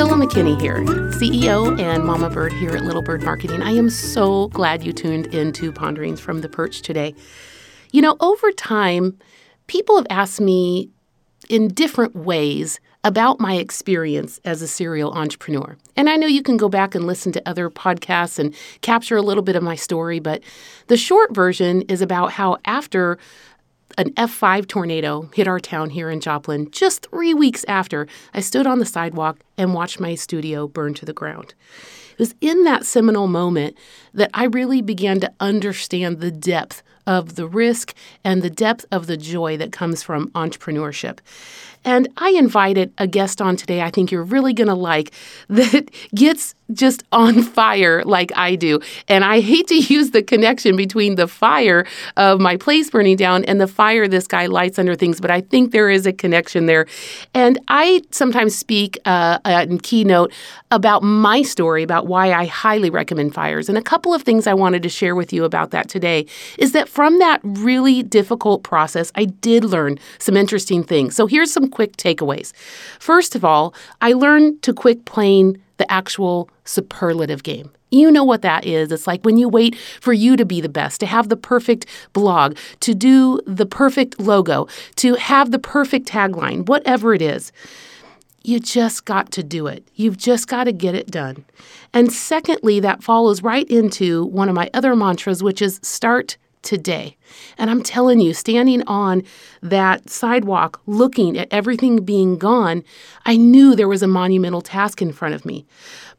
Priscilla McKinney here, CEO and Mama Bird here at Little Bird Marketing. I am so glad you tuned into Ponderings from the Perch today. You know, over time, people have asked me in different ways about my experience as a serial entrepreneur. And I know you can go back and listen to other podcasts and capture a little bit of my story, but the short version is about how after an F5 tornado hit our town here in Joplin just three weeks after I stood on the sidewalk and watched my studio burn to the ground. It was in that seminal moment that I really began to understand the depth of the risk and the depth of the joy that comes from entrepreneurship. And I invited a guest on today I think you're really going to like that gets just on fire like I do. And I hate to use the connection between the fire of my place burning down and the fire this guy lights under things, but I think there is a connection there. And I sometimes speak uh, in keynote about my story, about why I highly recommend fires. And a couple of things I wanted to share with you about that today is that from that really difficult process, I did learn some interesting things. So here's some quick takeaways. First of all, I learned to quit playing the actual superlative game. You know what that is. It's like when you wait for you to be the best, to have the perfect blog, to do the perfect logo, to have the perfect tagline, whatever it is. You just got to do it. You've just got to get it done. And secondly, that follows right into one of my other mantras, which is start today. And I'm telling you, standing on that sidewalk, looking at everything being gone, I knew there was a monumental task in front of me.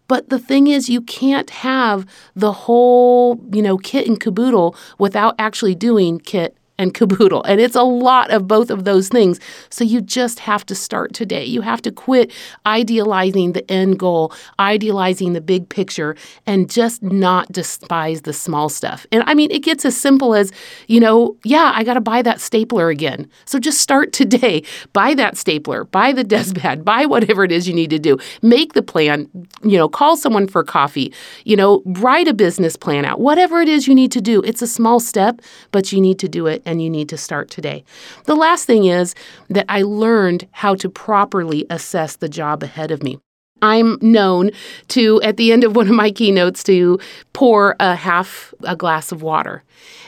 But the thing is, you can't have the whole, you know, kit and caboodle without actually doing kit and caboodle. And it's a lot of both of those things. So you just have to start today. You have to quit idealizing the end goal, idealizing the big picture, and just not despise the small stuff. And I mean, it gets as simple as, you know, yeah, I got to buy that stapler again. So just start today. Buy that stapler, buy the desk pad, buy whatever it is you need to do. Make the plan, you know, call someone for coffee, you know, write a business plan out, whatever it is you need to do. It's a small step, but you need to do it and you need to start today. The last thing is that I learned how to properly assess the job ahead of me. I'm known to, at the end of one of my keynotes, to pour a half a glass of water.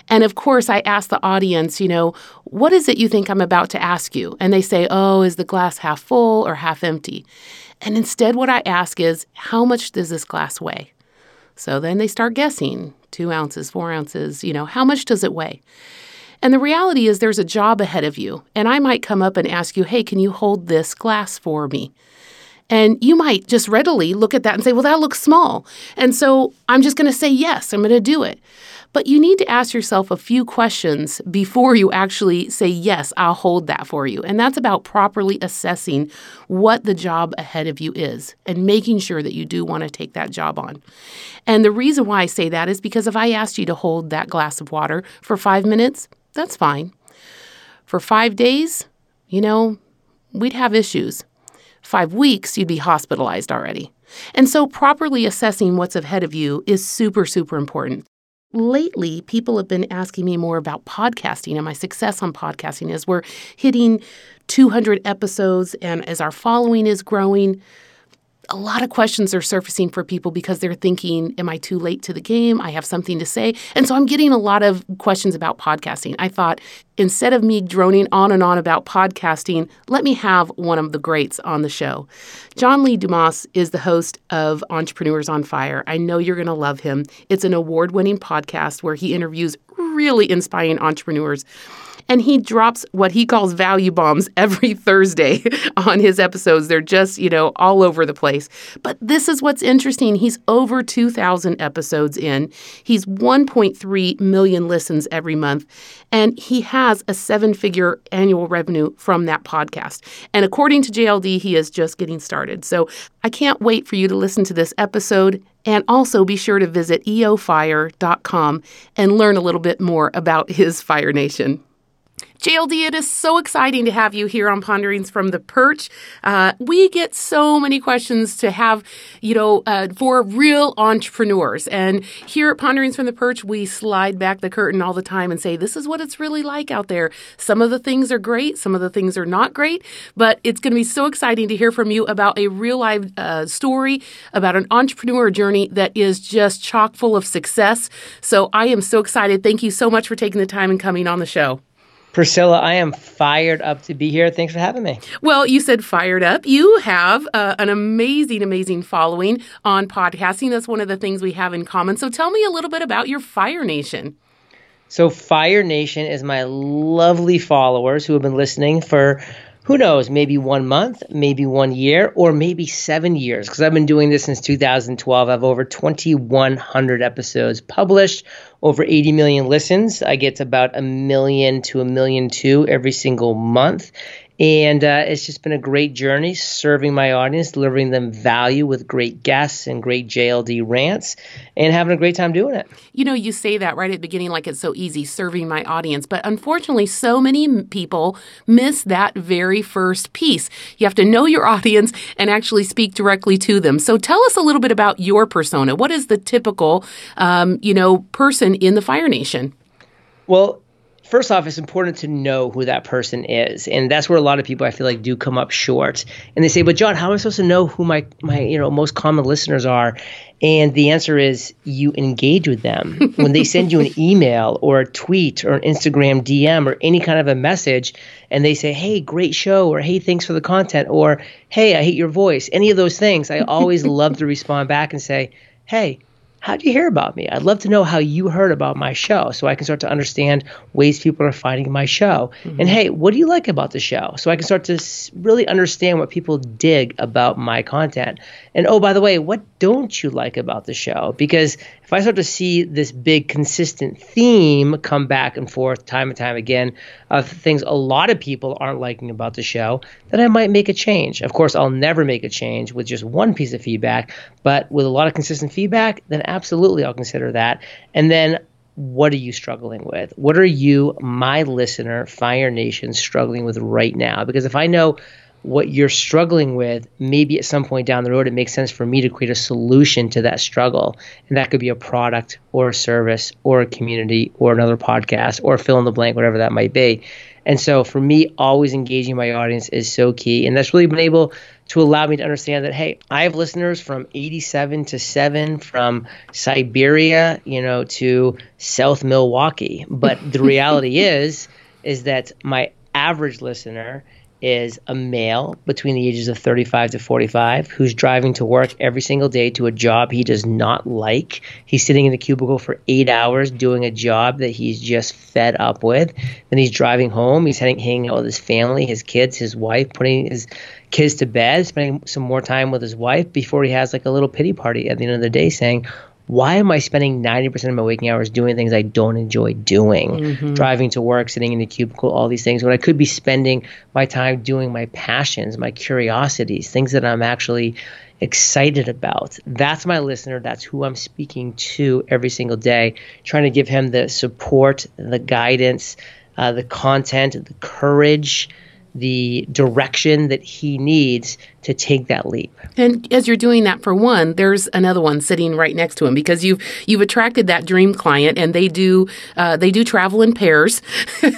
And of course, I ask the audience, you know, what is it you think I'm about to ask you? And they say, oh, is the glass half full or half empty? And instead, what I ask is, how much does this glass weigh? So then they start guessing two ounces, four ounces, you know, how much does it weigh? And the reality is, there's a job ahead of you. And I might come up and ask you, hey, can you hold this glass for me? And you might just readily look at that and say, well, that looks small. And so I'm just going to say, yes, I'm going to do it. But you need to ask yourself a few questions before you actually say, yes, I'll hold that for you. And that's about properly assessing what the job ahead of you is and making sure that you do want to take that job on. And the reason why I say that is because if I asked you to hold that glass of water for five minutes, that's fine. For five days, you know, we'd have issues. Five weeks, you'd be hospitalized already. And so, properly assessing what's ahead of you is super, super important. Lately, people have been asking me more about podcasting and my success on podcasting as we're hitting 200 episodes and as our following is growing a lot of questions are surfacing for people because they're thinking, Am I too late to the game? I have something to say. And so I'm getting a lot of questions about podcasting. I thought, instead of me droning on and on about podcasting, let me have one of the greats on the show. John Lee Dumas is the host of Entrepreneurs on Fire. I know you're going to love him. It's an award winning podcast where he interviews really inspiring entrepreneurs and he drops what he calls value bombs every Thursday on his episodes. They're just, you know, all over the place. But this is what's interesting. He's over 2,000 episodes in, he's 1.3 million listens every month, and he has a seven figure annual revenue from that podcast. And according to JLD, he is just getting started. So I can't wait for you to listen to this episode. And also be sure to visit eofire.com and learn a little bit more about his Fire Nation. JLD, it is so exciting to have you here on Ponderings from the Perch. Uh, we get so many questions to have, you know, uh, for real entrepreneurs. And here at Ponderings from the Perch, we slide back the curtain all the time and say, this is what it's really like out there. Some of the things are great, some of the things are not great, but it's going to be so exciting to hear from you about a real life uh, story about an entrepreneur journey that is just chock full of success. So I am so excited. Thank you so much for taking the time and coming on the show. Priscilla, I am fired up to be here. Thanks for having me. Well, you said fired up. You have uh, an amazing, amazing following on podcasting. That's one of the things we have in common. So tell me a little bit about your Fire Nation. So, Fire Nation is my lovely followers who have been listening for who knows, maybe one month, maybe one year, or maybe seven years, because I've been doing this since 2012. I have over 2,100 episodes published, over 80 million listens. I get about a million to a million two every single month. And uh, it's just been a great journey serving my audience, delivering them value with great guests and great JLD rants, and having a great time doing it. You know, you say that right at the beginning like it's so easy serving my audience, but unfortunately, so many people miss that very first piece. You have to know your audience and actually speak directly to them. So tell us a little bit about your persona. What is the typical, um, you know, person in the Fire Nation? Well, first off, it's important to know who that person is, and that's where a lot of people I feel like do come up short. And they say, "But John, how am I supposed to know who my my you know most common listeners are?" And the answer is you engage with them when they send you an email or a tweet or an Instagram DM or any kind of a message, and they say, "Hey, great show," or "Hey, thanks for the content," or "Hey, I hate your voice." Any of those things, I always love to respond back and say, "Hey." How did you hear about me? I'd love to know how you heard about my show so I can start to understand ways people are finding my show. Mm-hmm. And hey, what do you like about the show? So I can start to really understand what people dig about my content. And oh, by the way, what don't you like about the show? Because if I start to see this big consistent theme come back and forth time and time again of things a lot of people aren't liking about the show, then I might make a change. Of course, I'll never make a change with just one piece of feedback, but with a lot of consistent feedback, then absolutely I'll consider that. And then what are you struggling with? What are you, my listener, Fire Nation, struggling with right now? Because if I know what you're struggling with, maybe at some point down the road, it makes sense for me to create a solution to that struggle. And that could be a product or a service or a community or another podcast or fill in the blank, whatever that might be. And so for me, always engaging my audience is so key. And that's really been able to allow me to understand that, hey, I have listeners from 87 to 7, from Siberia, you know, to South Milwaukee. But the reality is, is that my average listener is a male between the ages of 35 to 45 who's driving to work every single day to a job he does not like. He's sitting in the cubicle for eight hours doing a job that he's just fed up with. Then he's driving home. He's heading, hanging out with his family, his kids, his wife, putting his kids to bed, spending some more time with his wife before he has like a little pity party at the end of the day saying, why am I spending 90% of my waking hours doing things I don't enjoy doing? Mm-hmm. Driving to work, sitting in the cubicle, all these things, when I could be spending my time doing my passions, my curiosities, things that I'm actually excited about. That's my listener. That's who I'm speaking to every single day, trying to give him the support, the guidance, uh, the content, the courage the direction that he needs to take that leap. And as you're doing that for one, there's another one sitting right next to him because you've you've attracted that dream client, and they do uh, they do travel in pairs,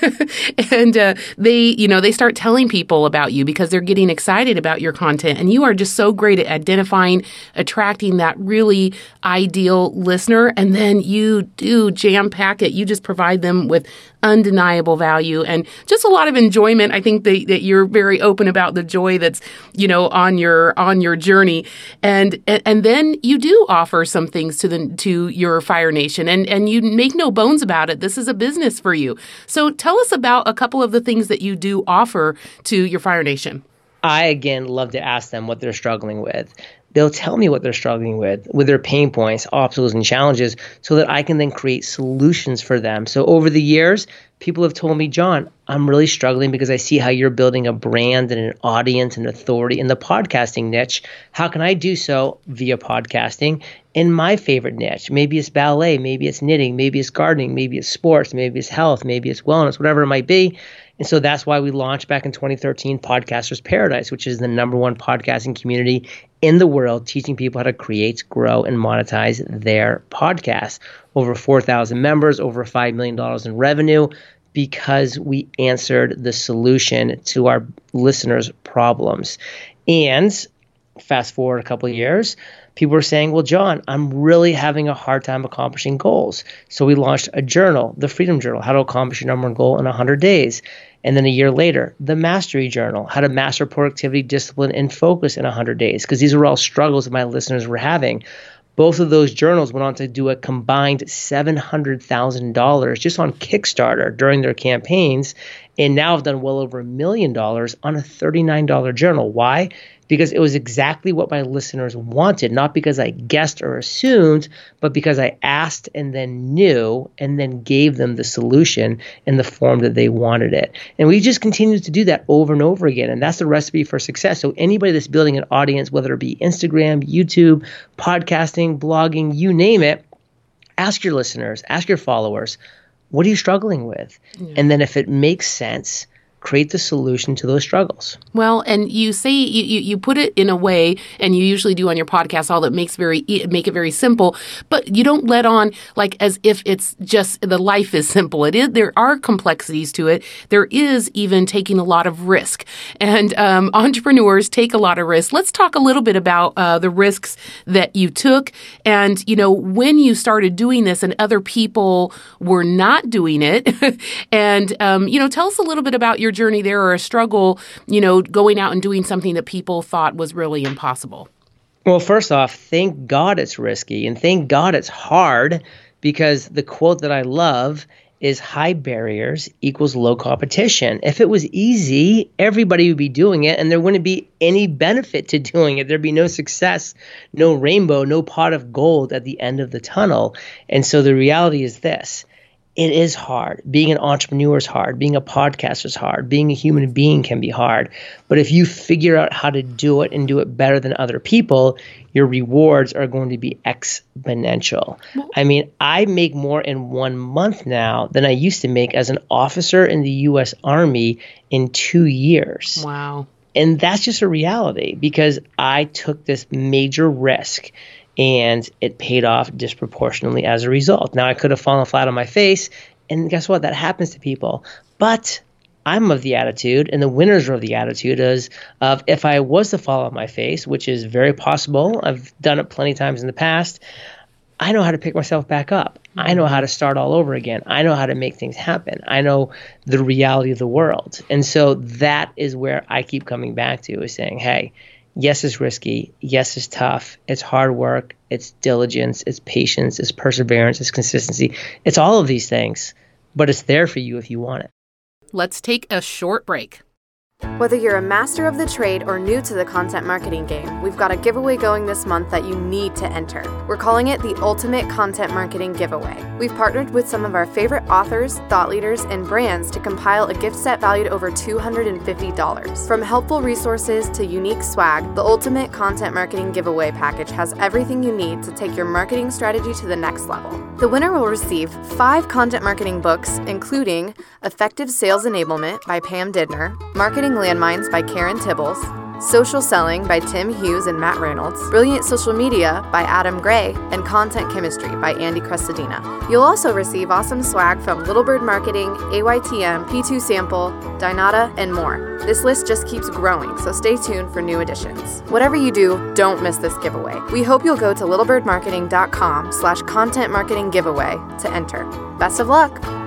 and uh, they you know they start telling people about you because they're getting excited about your content, and you are just so great at identifying, attracting that really ideal listener, and then you do jam pack it. You just provide them with undeniable value and just a lot of enjoyment. I think that, that you're very open about the joy that's, you know, on your on your journey. And and then you do offer some things to the to your Fire Nation and, and you make no bones about it. This is a business for you. So tell us about a couple of the things that you do offer to your Fire Nation. I again love to ask them what they're struggling with they'll tell me what they're struggling with, with their pain points, obstacles, and challenges, so that I can then create solutions for them. So over the years, people have told me, John, I'm really struggling because I see how you're building a brand and an audience and authority in the podcasting niche. How can I do so via podcasting in my favorite niche? Maybe it's ballet, maybe it's knitting, maybe it's gardening, maybe it's sports, maybe it's health, maybe it's wellness, whatever it might be And so that's why we launched back in 2013 Podcasters Paradise, which is the number one podcasting community in the world, teaching people how to create, grow, and monetize their podcasts. Over 4,000 members, over $5 million in revenue because we answered the solution to our listeners' problems. And fast forward a couple years, people were saying, Well, John, I'm really having a hard time accomplishing goals. So we launched a journal, the Freedom Journal, how to accomplish your number one goal in 100 days. And then a year later, the Mastery Journal, how to master productivity, discipline, and focus in 100 days. Because these were all struggles that my listeners were having. Both of those journals went on to do a combined $700,000 just on Kickstarter during their campaigns, and now have done well over a million dollars on a $39 journal. Why? Because it was exactly what my listeners wanted, not because I guessed or assumed, but because I asked and then knew and then gave them the solution in the form that they wanted it. And we just continue to do that over and over again. And that's the recipe for success. So anybody that's building an audience, whether it be Instagram, YouTube, podcasting, blogging, you name it, ask your listeners, ask your followers, what are you struggling with? Yeah. And then if it makes sense, create the solution to those struggles. Well, and you say you, you, you put it in a way, and you usually do on your podcast, all that makes very make it very simple, but you don't let on like as if it's just the life is simple. It is there are complexities to it. There is even taking a lot of risk, and um, entrepreneurs take a lot of risk. Let's talk a little bit about uh, the risks that you took, and you know when you started doing this, and other people were not doing it, and um, you know tell us a little bit about your journey there or a struggle, you know, going out and doing something that people thought was really impossible? Well, first off, thank God it's risky and thank God it's hard because the quote that I love is high barriers equals low competition. If it was easy, everybody would be doing it and there wouldn't be any benefit to doing it. There'd be no success, no rainbow, no pot of gold at the end of the tunnel. And so the reality is this it is hard. Being an entrepreneur is hard. Being a podcaster is hard. Being a human being can be hard. But if you figure out how to do it and do it better than other people, your rewards are going to be exponential. I mean, I make more in one month now than I used to make as an officer in the US Army in two years. Wow. And that's just a reality because I took this major risk and it paid off disproportionately as a result. Now I could have fallen flat on my face, and guess what? That happens to people. But I'm of the attitude, and the winners are of the attitude is of if I was to fall on my face, which is very possible. I've done it plenty of times in the past. I know how to pick myself back up. I know how to start all over again. I know how to make things happen. I know the reality of the world. And so that is where I keep coming back to is saying, hey, yes, it's risky. Yes, it's tough. It's hard work. It's diligence. It's patience. It's perseverance. It's consistency. It's all of these things, but it's there for you if you want it. Let's take a short break. Whether you're a master of the trade or new to the content marketing game, we've got a giveaway going this month that you need to enter. We're calling it the Ultimate Content Marketing Giveaway. We've partnered with some of our favorite authors, thought leaders, and brands to compile a gift set valued over $250. From helpful resources to unique swag, the Ultimate Content Marketing Giveaway package has everything you need to take your marketing strategy to the next level. The winner will receive five content marketing books, including Effective Sales Enablement by Pam Didner, Marketing Landmines by Karen Tibbles, Social Selling by Tim Hughes and Matt Reynolds, Brilliant Social Media by Adam Gray, and Content Chemistry by Andy Crestodina. You'll also receive awesome swag from Little Bird Marketing, AYTM, P2 Sample, Dynata, and more. This list just keeps growing, so stay tuned for new additions. Whatever you do, don't miss this giveaway. We hope you'll go to littlebirdmarketing.com slash content marketing giveaway to enter. Best of luck!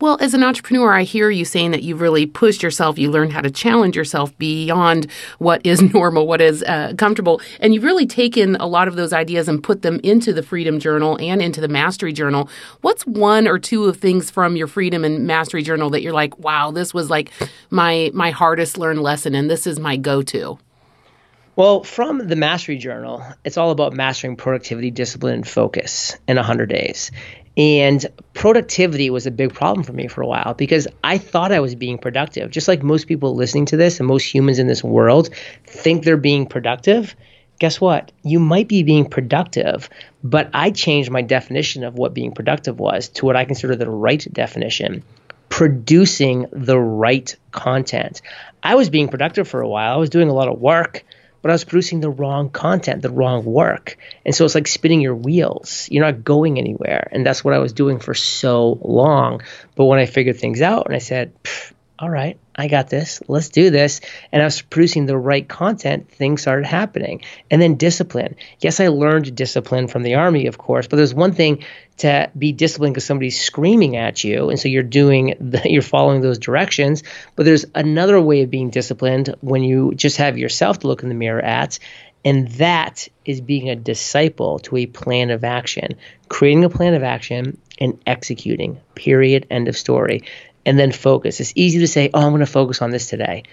Well, as an entrepreneur, I hear you saying that you've really pushed yourself. You learned how to challenge yourself beyond what is normal, what is uh, comfortable. And you've really taken a lot of those ideas and put them into the Freedom Journal and into the Mastery Journal. What's one or two of things from your Freedom and Mastery Journal that you're like, wow, this was like my, my hardest learned lesson and this is my go to? Well, from the Mastery Journal, it's all about mastering productivity, discipline, and focus in 100 days. And productivity was a big problem for me for a while because I thought I was being productive. Just like most people listening to this and most humans in this world think they're being productive. Guess what? You might be being productive, but I changed my definition of what being productive was to what I consider the right definition. producing the right content. I was being productive for a while. I was doing a lot of work, but I was producing the wrong content, the wrong work. And so it's like spinning your wheels. You're not going anywhere. And that's what I was doing for so long. But when I figured things out and I said, all right, I got this. Let's do this. And I was producing the right content, things started happening. And then discipline. Yes, I learned discipline from the army, of course, but there's one thing to be disciplined because somebody's screaming at you. And so you're doing, the, you're following those directions. But there's another way of being disciplined when you just have yourself to look in the mirror at. And that is being a disciple to a plan of action, creating a plan of action and executing, period, end of story and then focus. It's easy to say, oh, I'm going to focus on this today.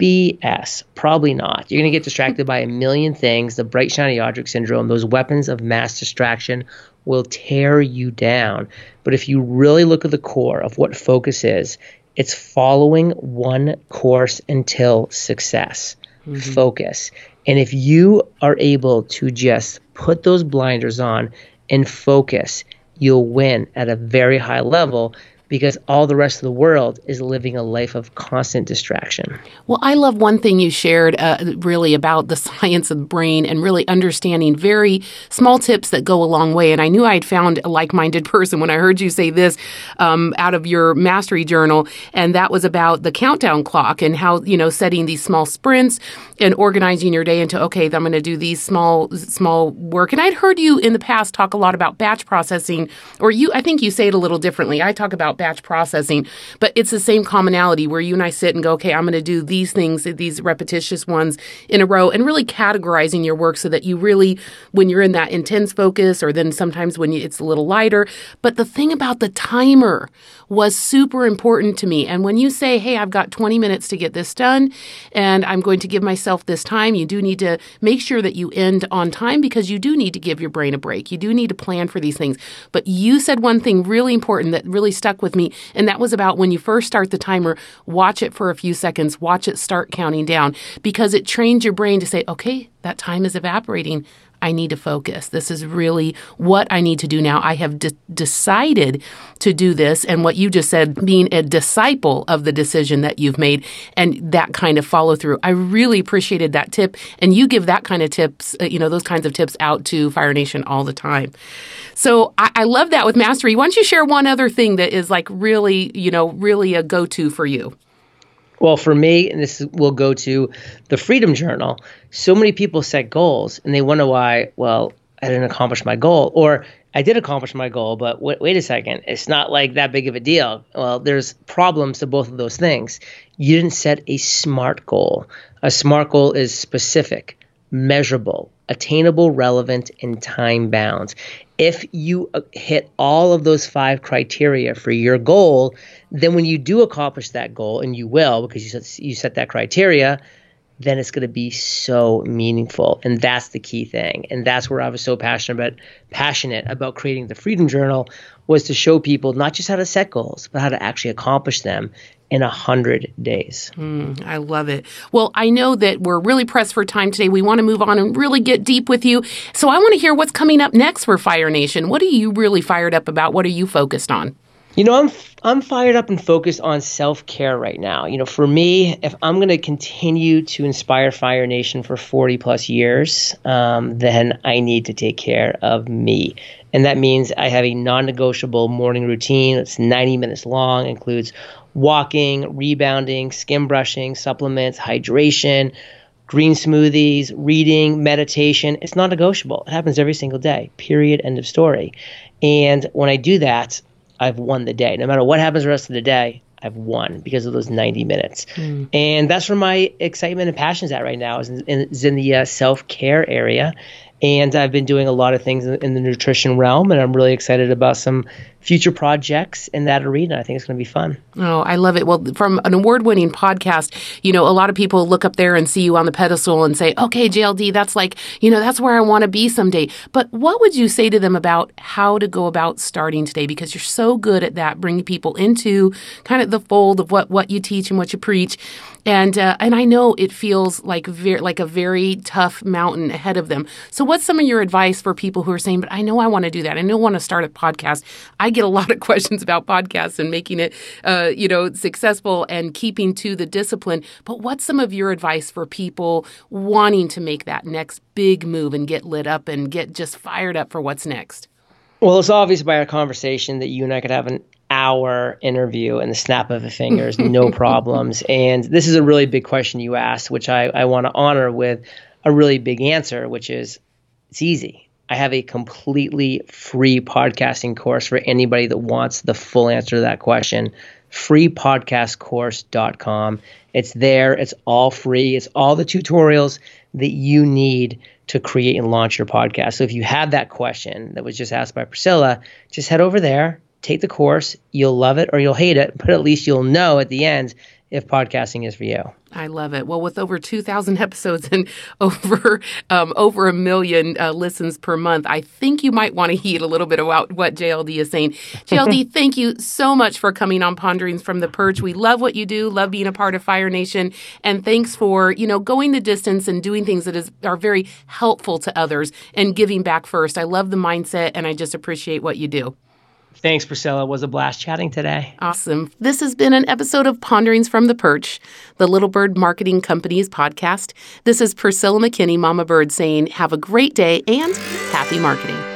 BS. Probably not. You're going to get distracted by a million things. The bright, shiny object syndrome, those weapons of mass distraction will tear you down. But if you really look at the core of what focus is, it's following one course until success. Mm-hmm. Focus. And if you are able to just put those blinders on and focus, you'll win at a very high level because all the rest of the world is living a life of constant distraction. Well, I love one thing you shared uh, really about the science of the brain and really understanding very small tips that go a long way. And I knew I had found a like minded person when I heard you say this um, out of your mastery journal. And that was about the countdown clock and how, you know, setting these small sprints and organizing your day into, okay, I'm going to do these small, small work. And I'd heard you in the past talk a lot about batch processing, or you, I think you say it a little differently. I talk about batch processing, but it's the same commonality where you and I sit and go, okay, I'm going to do these things, these repetitious ones in a row, and really categorizing your work so that you really, when you're in that intense focus, or then sometimes when it's a little lighter. But the thing about the timer was super important to me. And when you say, hey, I've got 20 minutes to get this done, and I'm going to give myself this time, you do need to make sure that you end on time because you do need to give your brain a break. You do need to plan for these things. But you said one thing really important that really stuck with me, and that was about when you first start the timer, watch it for a few seconds, watch it start counting down because it trains your brain to say, okay, that time is evaporating. I need to focus. This is really what I need to do now. I have de- decided to do this. And what you just said, being a disciple of the decision that you've made and that kind of follow through. I really appreciated that tip. And you give that kind of tips, uh, you know, those kinds of tips out to Fire Nation all the time. So I, I love that with mastery. Why don't you share one other thing that is like really, you know, really a go to for you? Well, for me, and this will go to the Freedom Journal, so many people set goals and they wonder why, well, I didn't accomplish my goal. Or I did accomplish my goal, but wait, wait a second, it's not like that big of a deal. Well, there's problems to both of those things. You didn't set a SMART goal. A SMART goal is specific, measurable, attainable, relevant, and time bound. If you uh, hit all of those five criteria for your goal, then when you do accomplish that goal, and you will because you set, you set that criteria, then it's going to be so meaningful. And that's the key thing. And that's where i was so passionate about passionate about creating the freedom journal was to show people not just how to set goals but how to actually accomplish them in a hundred days. Mm, I love it. Well, I know that we're really pressed for time today. We want to move on and really get deep with you. So I want to hear what's coming up next for Fire Nation. What are you really fired up about? What are you focused on? You know, I'm I'm fired up and focused on self-care right now. You know, for me, if I'm going to continue to inspire Fire Nation for 40 plus years, um, then I need to take care of me. And that means I have a non-negotiable morning routine. It's 90 minutes long, includes walking, rebounding, skin brushing, supplements, hydration, green smoothies, reading, meditation. It's not negotiable. It happens every single day, period, end of story. And when I do that, I've won the day. No matter what happens the rest of the day, I've won because of those 90 minutes. Mm. And that's where my excitement and passion is at right now is in, is in the uh, self-care area. And I've been doing a lot of things in, in the nutrition realm, and I'm really excited about some future projects in that arena. I think it's going to be fun. Oh, I love it. Well, from an award winning podcast, you know, a lot of people look up there and see you on the pedestal and say, okay, JLD, that's like, you know, that's where I want to be someday. But what would you say to them about how to go about starting today? Because you're so good at that, bringing people into kind of the fold of what, what you teach and what you preach. And, uh, and I know it feels like very, like a very tough mountain ahead of them. So what's some of your advice for people who are saying, but I know I want to do that. I know I want to start a podcast. I get a lot of questions about podcasts and making it, uh, you know, successful and keeping to the discipline. But what's some of your advice for people wanting to make that next big move and get lit up and get just fired up for what's next? Well, it's obvious by our conversation that you and I could have an hour interview and the snap of a fingers, no problems. And this is a really big question you asked, which I, I want to honor with a really big answer, which is it's easy. I have a completely free podcasting course for anybody that wants the full answer to that question. Freepodcastcourse.com. It's there, it's all free, it's all the tutorials that you need to create and launch your podcast. So if you have that question that was just asked by Priscilla, just head over there, take the course. You'll love it or you'll hate it, but at least you'll know at the end if podcasting is for you. I love it. Well, with over 2,000 episodes and over um, over a million uh, listens per month, I think you might want to heed a little bit about what JLD is saying. JLD, thank you so much for coming on Ponderings from the Perch. We love what you do, love being a part of Fire Nation, and thanks for you know going the distance and doing things that is are very helpful to others and giving back first. I love the mindset, and I just appreciate what you do. Thanks, Priscilla. It was a blast chatting today. Awesome. This has been an episode of Ponderings from the Perch, the Little Bird Marketing Company's podcast. This is Priscilla McKinney, Mama Bird, saying, Have a great day and happy marketing.